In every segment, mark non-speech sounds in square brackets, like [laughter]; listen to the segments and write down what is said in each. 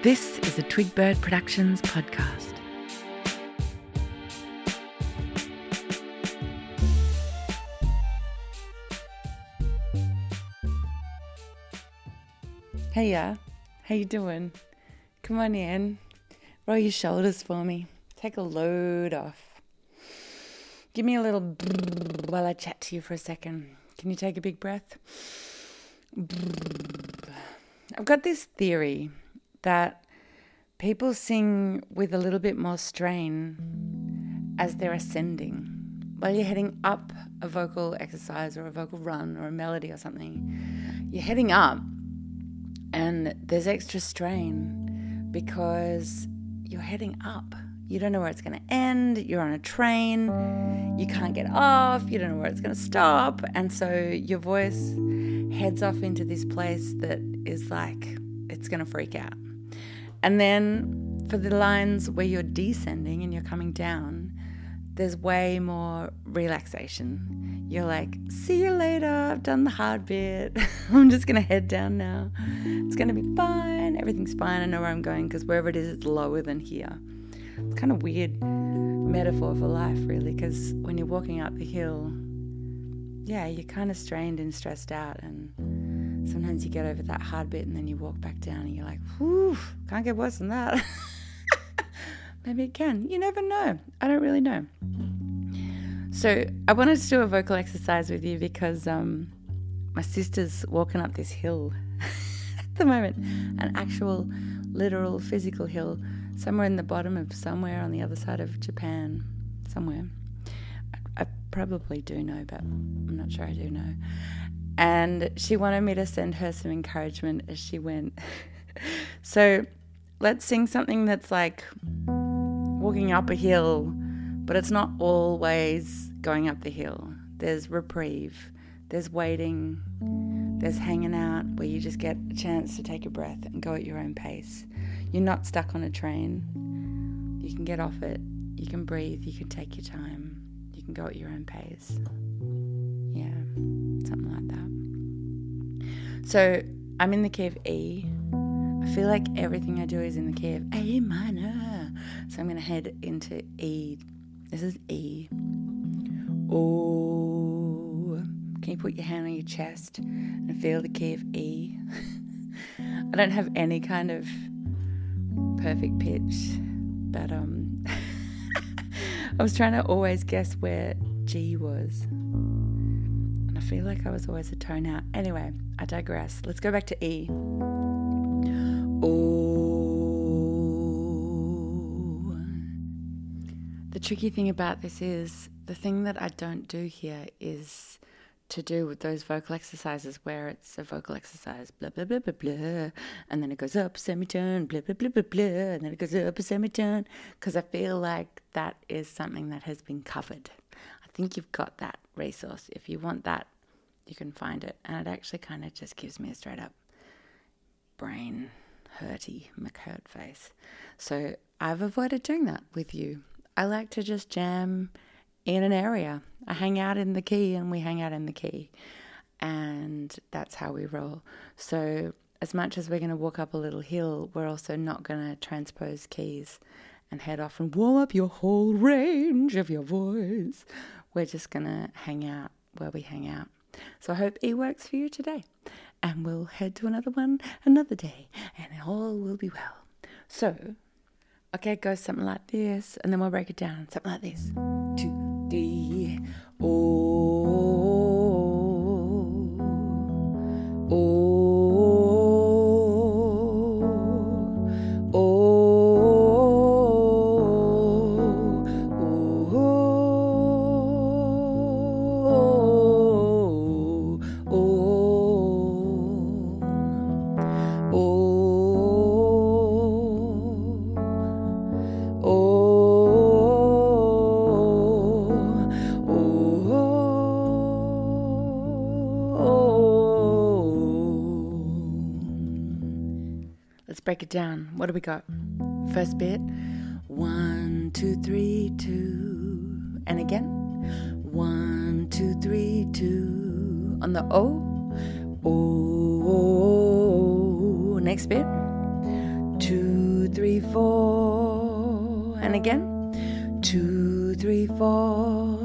This is a Twigbird Productions podcast. Hey ya, how you doing? Come on in. Roll your shoulders for me. Take a load off. Give me a little while I chat to you for a second. Can you take a big breath? I've got this theory that people sing with a little bit more strain as they're ascending. While you're heading up a vocal exercise or a vocal run or a melody or something, you're heading up and there's extra strain because you're heading up. You don't know where it's going to end. You're on a train. You can't get off. You don't know where it's going to stop. And so your voice heads off into this place that is like, it's going to freak out. And then for the lines where you're descending and you're coming down, there's way more relaxation. You're like, see you later. I've done the hard bit. [laughs] I'm just going to head down now. It's going to be fine. Everything's fine. I know where I'm going because wherever it is, it's lower than here. It's kind of weird metaphor for life, really, because when you're walking up the hill, yeah, you're kind of strained and stressed out. And sometimes you get over that hard bit and then you walk back down and you're like, whew, can't get worse than that. [laughs] Maybe it can. You never know. I don't really know. So I wanted to do a vocal exercise with you because um, my sister's walking up this hill [laughs] at the moment, an actual, literal, physical hill, somewhere in the bottom of somewhere on the other side of Japan, somewhere. I, I probably do know, but I'm not sure I do know. And she wanted me to send her some encouragement as she went. [laughs] so let's sing something that's like walking up a hill, but it's not always going up the hill. There's reprieve, there's waiting, there's hanging out where you just get a chance to take a breath and go at your own pace. You're not stuck on a train. You can get off it, you can breathe, you can take your time, you can go at your own pace. Yeah. So I'm in the key of E. I feel like everything I do is in the key of A minor. So I'm going to head into E. This is E. Oh. Can you put your hand on your chest and feel the key of E? I don't have any kind of perfect pitch, but um [laughs] I was trying to always guess where G was. Feel like I was always a tone out. Anyway, I digress. Let's go back to E. Oh. The tricky thing about this is the thing that I don't do here is to do with those vocal exercises where it's a vocal exercise, blah, blah, blah, blah, blah, and then it goes up, a semitone, blah, blah, blah, blah, blah, and then it goes up a semitone, because I feel like that is something that has been covered. I think you've got that resource. If you want that, you can find it. And it actually kind of just gives me a straight up brain hurty McHurt face. So I've avoided doing that with you. I like to just jam in an area. I hang out in the key and we hang out in the key. And that's how we roll. So, as much as we're going to walk up a little hill, we're also not going to transpose keys and head off and warm up your whole range of your voice. We're just going to hang out where we hang out. So, I hope E works for you today. And we'll head to another one another day, and all will be well. So, okay, it goes something like this, and then we'll break it down. Something like this. Two, three, oh, oh, oh. Break it down. What do we got? First bit. One, two, three, two. And again. One, two, three, two. On the O. O. Next bit. Two, three, four. And again. Two, three, four.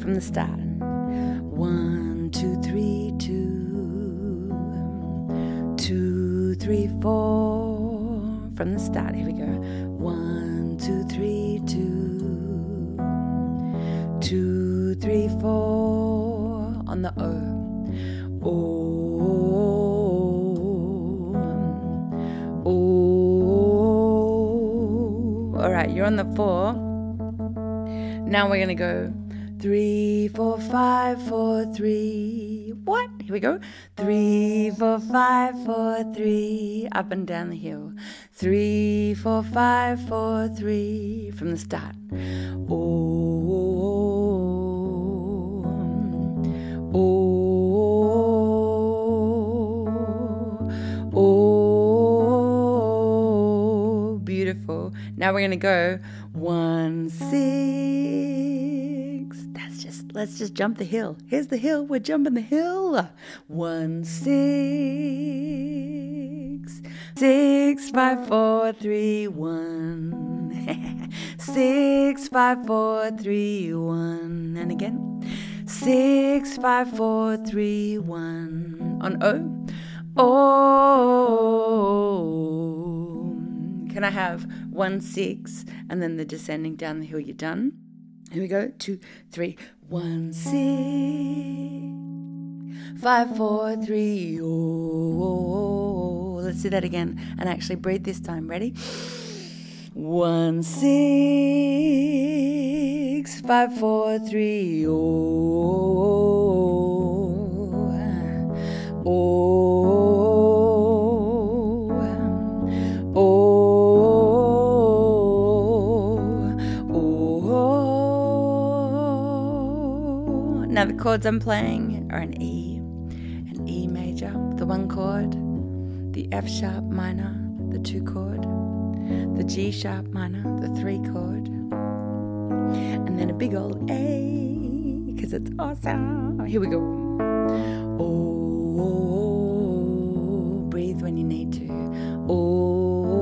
From the start. One, two, three, two. Two, three, four. From the start. Here we go. One, two, three, two. Two, three, four. On the O. O. All right, you're on the four. Now we're gonna go three, four, five, four, three. Here we go. Three, four, five, four, three. Up and down the hill. Three, four, five, four, three. From the start. Oh, oh, oh. oh, oh. Beautiful. Now we're going to go one, six. Let's just jump the hill. Here's the hill. We're jumping the hill. One, six. Six, five, four, three, one. [laughs] six, five, four, three, one. And again. Six, five, four, three, one. On O. Oh. Can I have one, six, and then the descending down the hill? You're done. Here we go. Two, three, one, six, five, four, three. Oh, let's do that again and actually breathe this time. Ready? One, six, five, four, three. Oh, oh, Now the chords I'm playing are an E, an E major, the one chord, the F sharp minor, the two chord, the G sharp minor, the three chord, and then a big old A, because it's awesome. Here we go. Oh, oh, oh, breathe when you need to. Oh, oh, oh.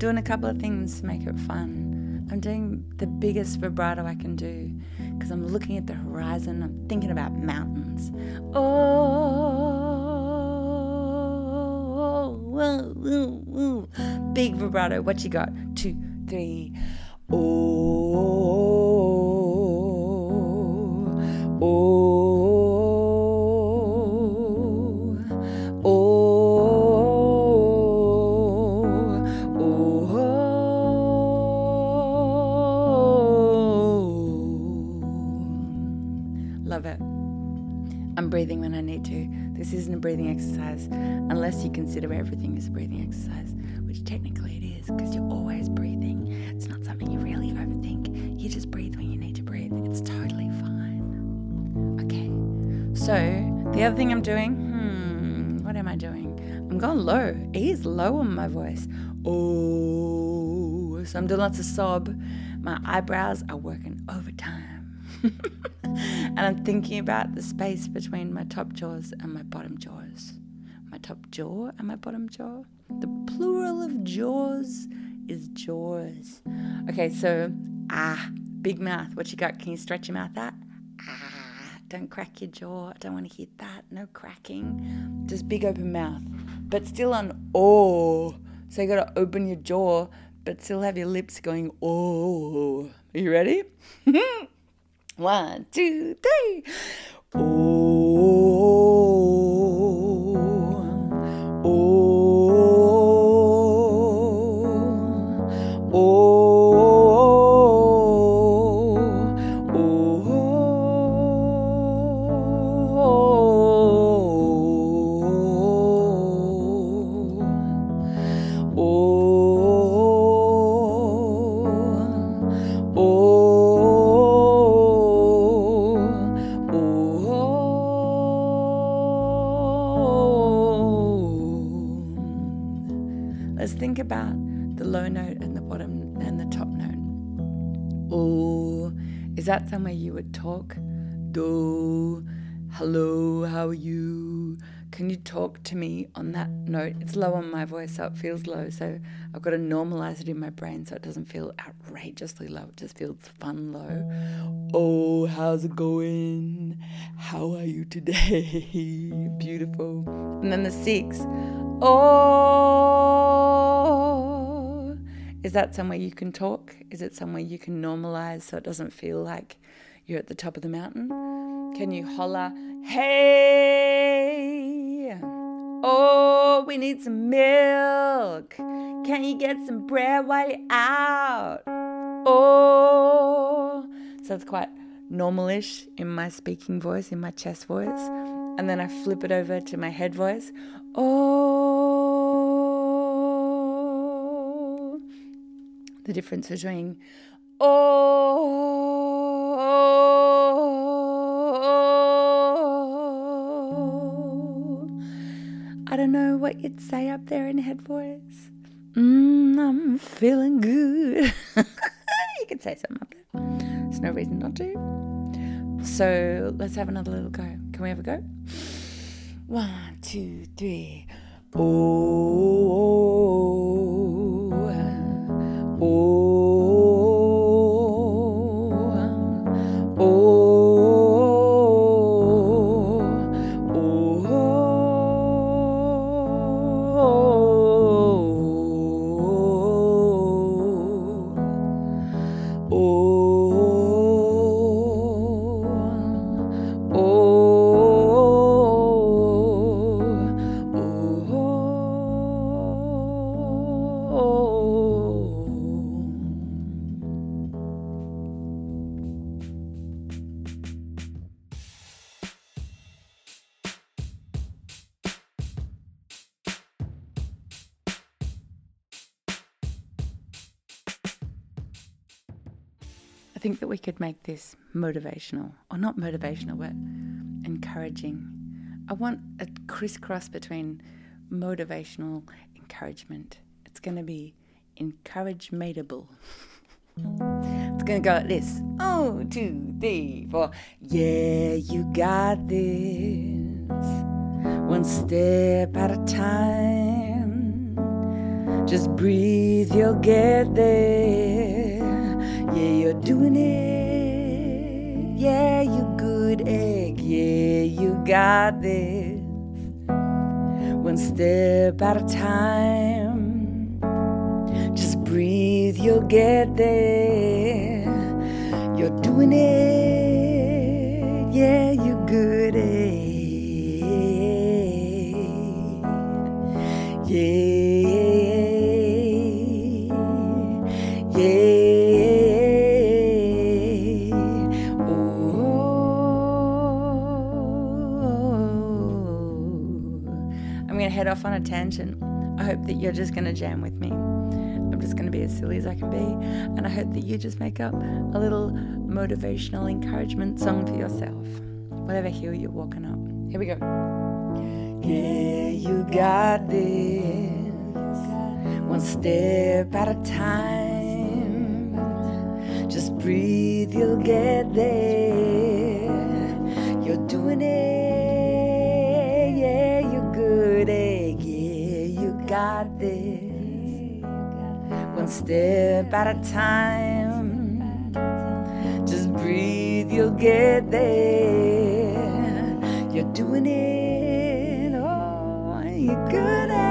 Doing a couple of things to make it fun. I'm doing the biggest vibrato I can do because I'm looking at the horizon. I'm thinking about mountains. Oh, big vibrato. What you got? Two, three. Oh, oh, breathing exercise unless you consider everything as a breathing exercise, which technically it is because you're always breathing. It's not something you really overthink. You just breathe when you need to breathe. It's totally fine. Okay. So, the other thing I'm doing, hmm, what am I doing? I'm going low. E is low on my voice. Oh, so I'm doing lots of sob. My eyebrows are working overtime. [laughs] [laughs] and I'm thinking about the space between my top jaws and my bottom jaws. My top jaw and my bottom jaw. The plural of jaws is jaws. Okay, so ah, big mouth. What you got? Can you stretch your mouth out? Ah, don't crack your jaw. I don't want to hear that. No cracking. Just big open mouth. But still on oh. So you gotta open your jaw, but still have your lips going oh. Are you ready? [laughs] One, two, three. Oh, note and the bottom and the top note. Oh, Is that somewhere you would talk? Do, hello, how are you? Can you talk to me on that note? It's low on my voice, so it feels low. So I've got to normalize it in my brain so it doesn't feel outrageously low. It just feels fun low. Oh, how's it going? How are you today? [laughs] Beautiful. And then the six. Oh, is that somewhere you can talk? Is it somewhere you can normalize so it doesn't feel like you're at the top of the mountain? Can you holler, hey? Oh, we need some milk. Can you get some bread while you're out? Oh, so it's quite normalish in my speaking voice, in my chest voice. And then I flip it over to my head voice. Oh, the difference between oh, I don't know what you'd say up there in head voice. Mm, I'm feeling good. [laughs] you could say something up there. There's no reason not to. So let's have another little go. Can we have a go? One, two, three. Oh, think that we could make this motivational, or not motivational, but encouraging. I want a crisscross between motivational encouragement. It's going to be encouragementable. [laughs] It's going to go like this. Oh, two, three, four. Yeah, you got this. One step at a time. Just breathe, you'll get there. Yeah, you're doing it. Yeah, you good egg. Yeah, you got this. One step at a time. Just breathe, you'll get there. You're doing it. Head off on a tangent. I hope that you're just going to jam with me. I'm just going to be as silly as I can be. And I hope that you just make up a little motivational encouragement song for yourself. Whatever hill you're walking up. Here we go. Yeah, you got this. One step at a time. Just breathe, you'll get there. You're doing it. Step at a time. Just breathe, you'll get there. You're doing it. Oh, you're good at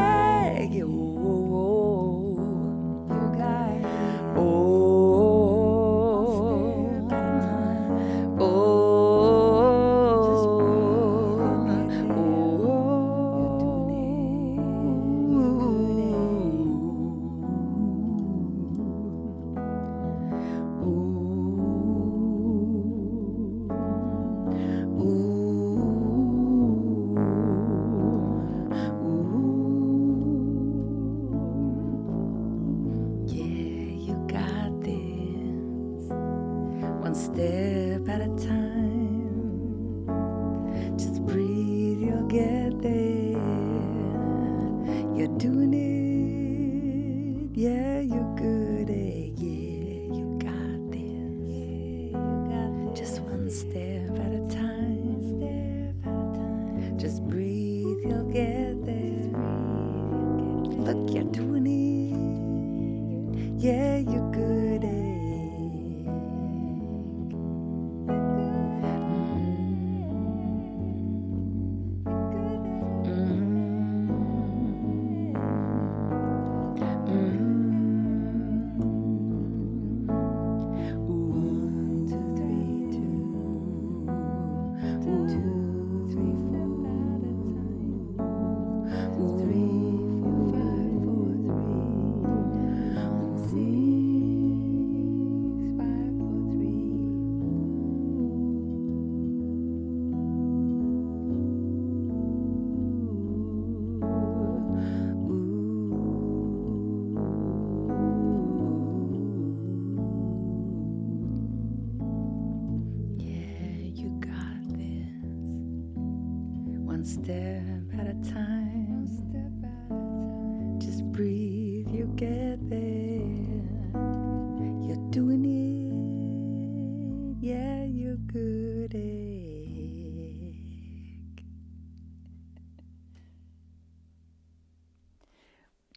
step at a time.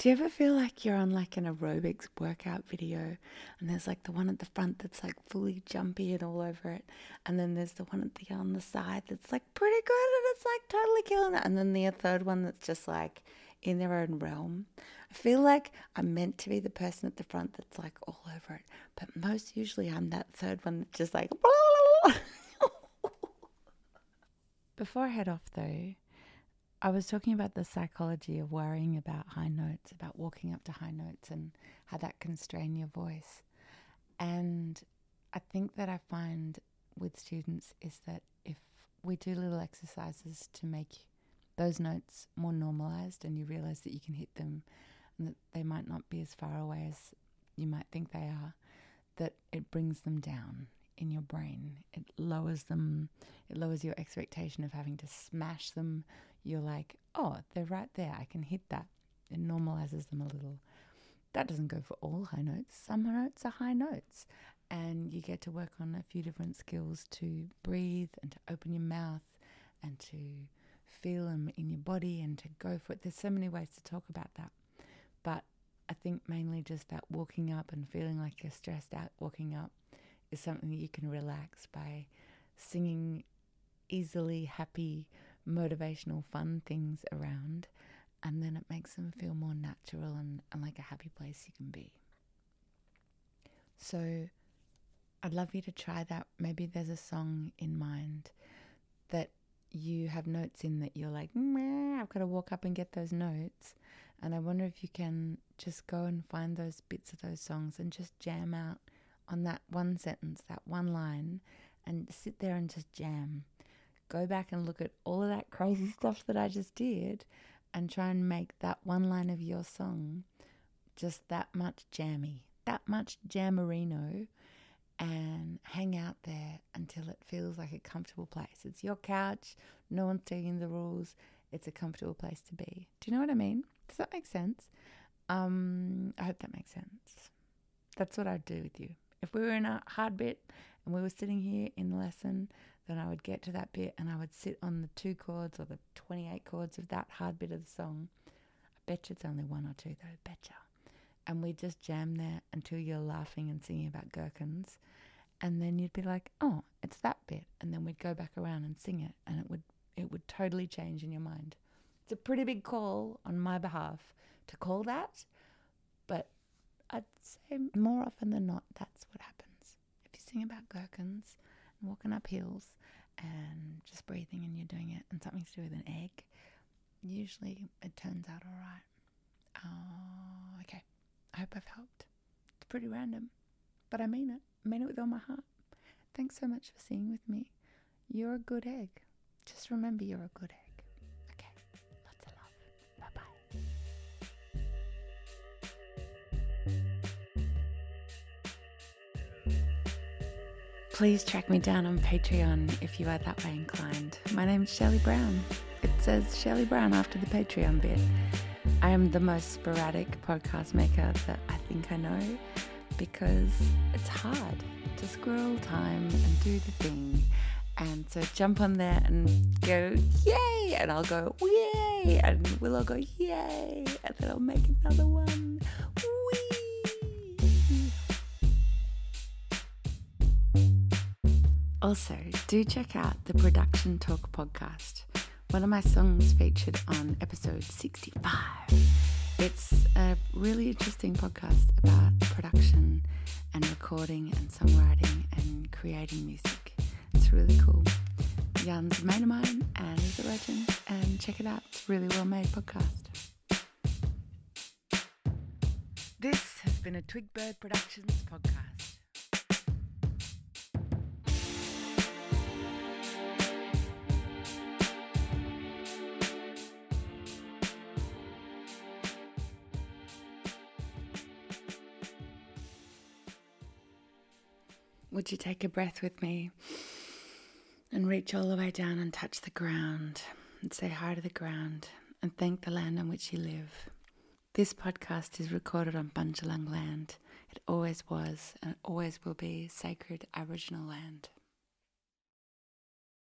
Do you ever feel like you're on like an aerobics workout video and there's like the one at the front that's like fully jumpy and all over it and then there's the one at the on the side that's like pretty good and it's like totally killing it and then the third one that's just like in their own realm. I feel like I'm meant to be the person at the front that's like all over it, but most usually I'm that third one that's just like [laughs] Before I head off though, I was talking about the psychology of worrying about high notes, about walking up to high notes and how that can strain your voice. And I think that I find with students is that if we do little exercises to make those notes more normalized and you realize that you can hit them and that they might not be as far away as you might think they are, that it brings them down in your brain. It lowers them, it lowers your expectation of having to smash them. You're like, oh, they're right there. I can hit that. It normalizes them a little. That doesn't go for all high notes. Some notes are high notes. And you get to work on a few different skills to breathe and to open your mouth and to feel them in your body and to go for it. There's so many ways to talk about that. But I think mainly just that walking up and feeling like you're stressed out walking up is something that you can relax by singing easily happy, motivational, fun things around. And then it makes them feel more natural and, and like a happy place you can be. So I'd love you to try that. Maybe there's a song in mind that you have notes in that you're like, I've got to walk up and get those notes. And I wonder if you can just go and find those bits of those songs and just jam out on that one sentence, that one line, and sit there and just jam. Go back and look at all of that crazy [laughs] stuff that I just did and try and make that one line of your song just that much jammy, that much jammerino, and hang out there until it feels like a comfortable place. It's your couch, no one's taking the rules, it's a comfortable place to be. Do you know what I mean? Does that make sense? Um, I hope that makes sense. That's what I'd do with you. If we were in a hard bit and we were sitting here in the lesson, then I would get to that bit and I would sit on the two chords or the 28 chords of that hard bit of the song. I bet you it's only one or two though, betcha. And we'd just jam there until you're laughing and singing about gherkins. And then you'd be like, oh, it's that bit. And then we'd go back around and sing it and it would it would totally change in your mind. It's a pretty big call on my behalf to call that, but I'd say more often than not, that's what happens. If you sing about gherkins walking up hills and just breathing and you're doing it and something to do with an egg, usually it turns out all right. Oh, okay. I hope I've helped. It's pretty random, but I mean it. I mean it with all my heart. Thanks so much for seeing with me. You're a good egg. Just remember you're a good egg. Please track me down on Patreon if you are that way inclined. My name's Shelley Brown. It says Shelley Brown after the Patreon bit. I am the most sporadic podcast maker that I think I know because it's hard to squirrel time and do the thing. And so jump on there and go, yay! And I'll go, yay! And we'll all go, yay! And then I'll make another one. Whee! Also, do check out the Production Talk podcast. One of my songs featured on episode 65. It's a really interesting podcast about production and recording and songwriting and creating music. It's really cool. Jan's a mate of mine and he's a legend. And check it out. It's a really well made podcast. This has been a Twigbird Productions podcast. You take a breath with me and reach all the way down and touch the ground and say hi to the ground and thank the land on which you live? This podcast is recorded on Bundjalung land. It always was and always will be sacred Aboriginal land.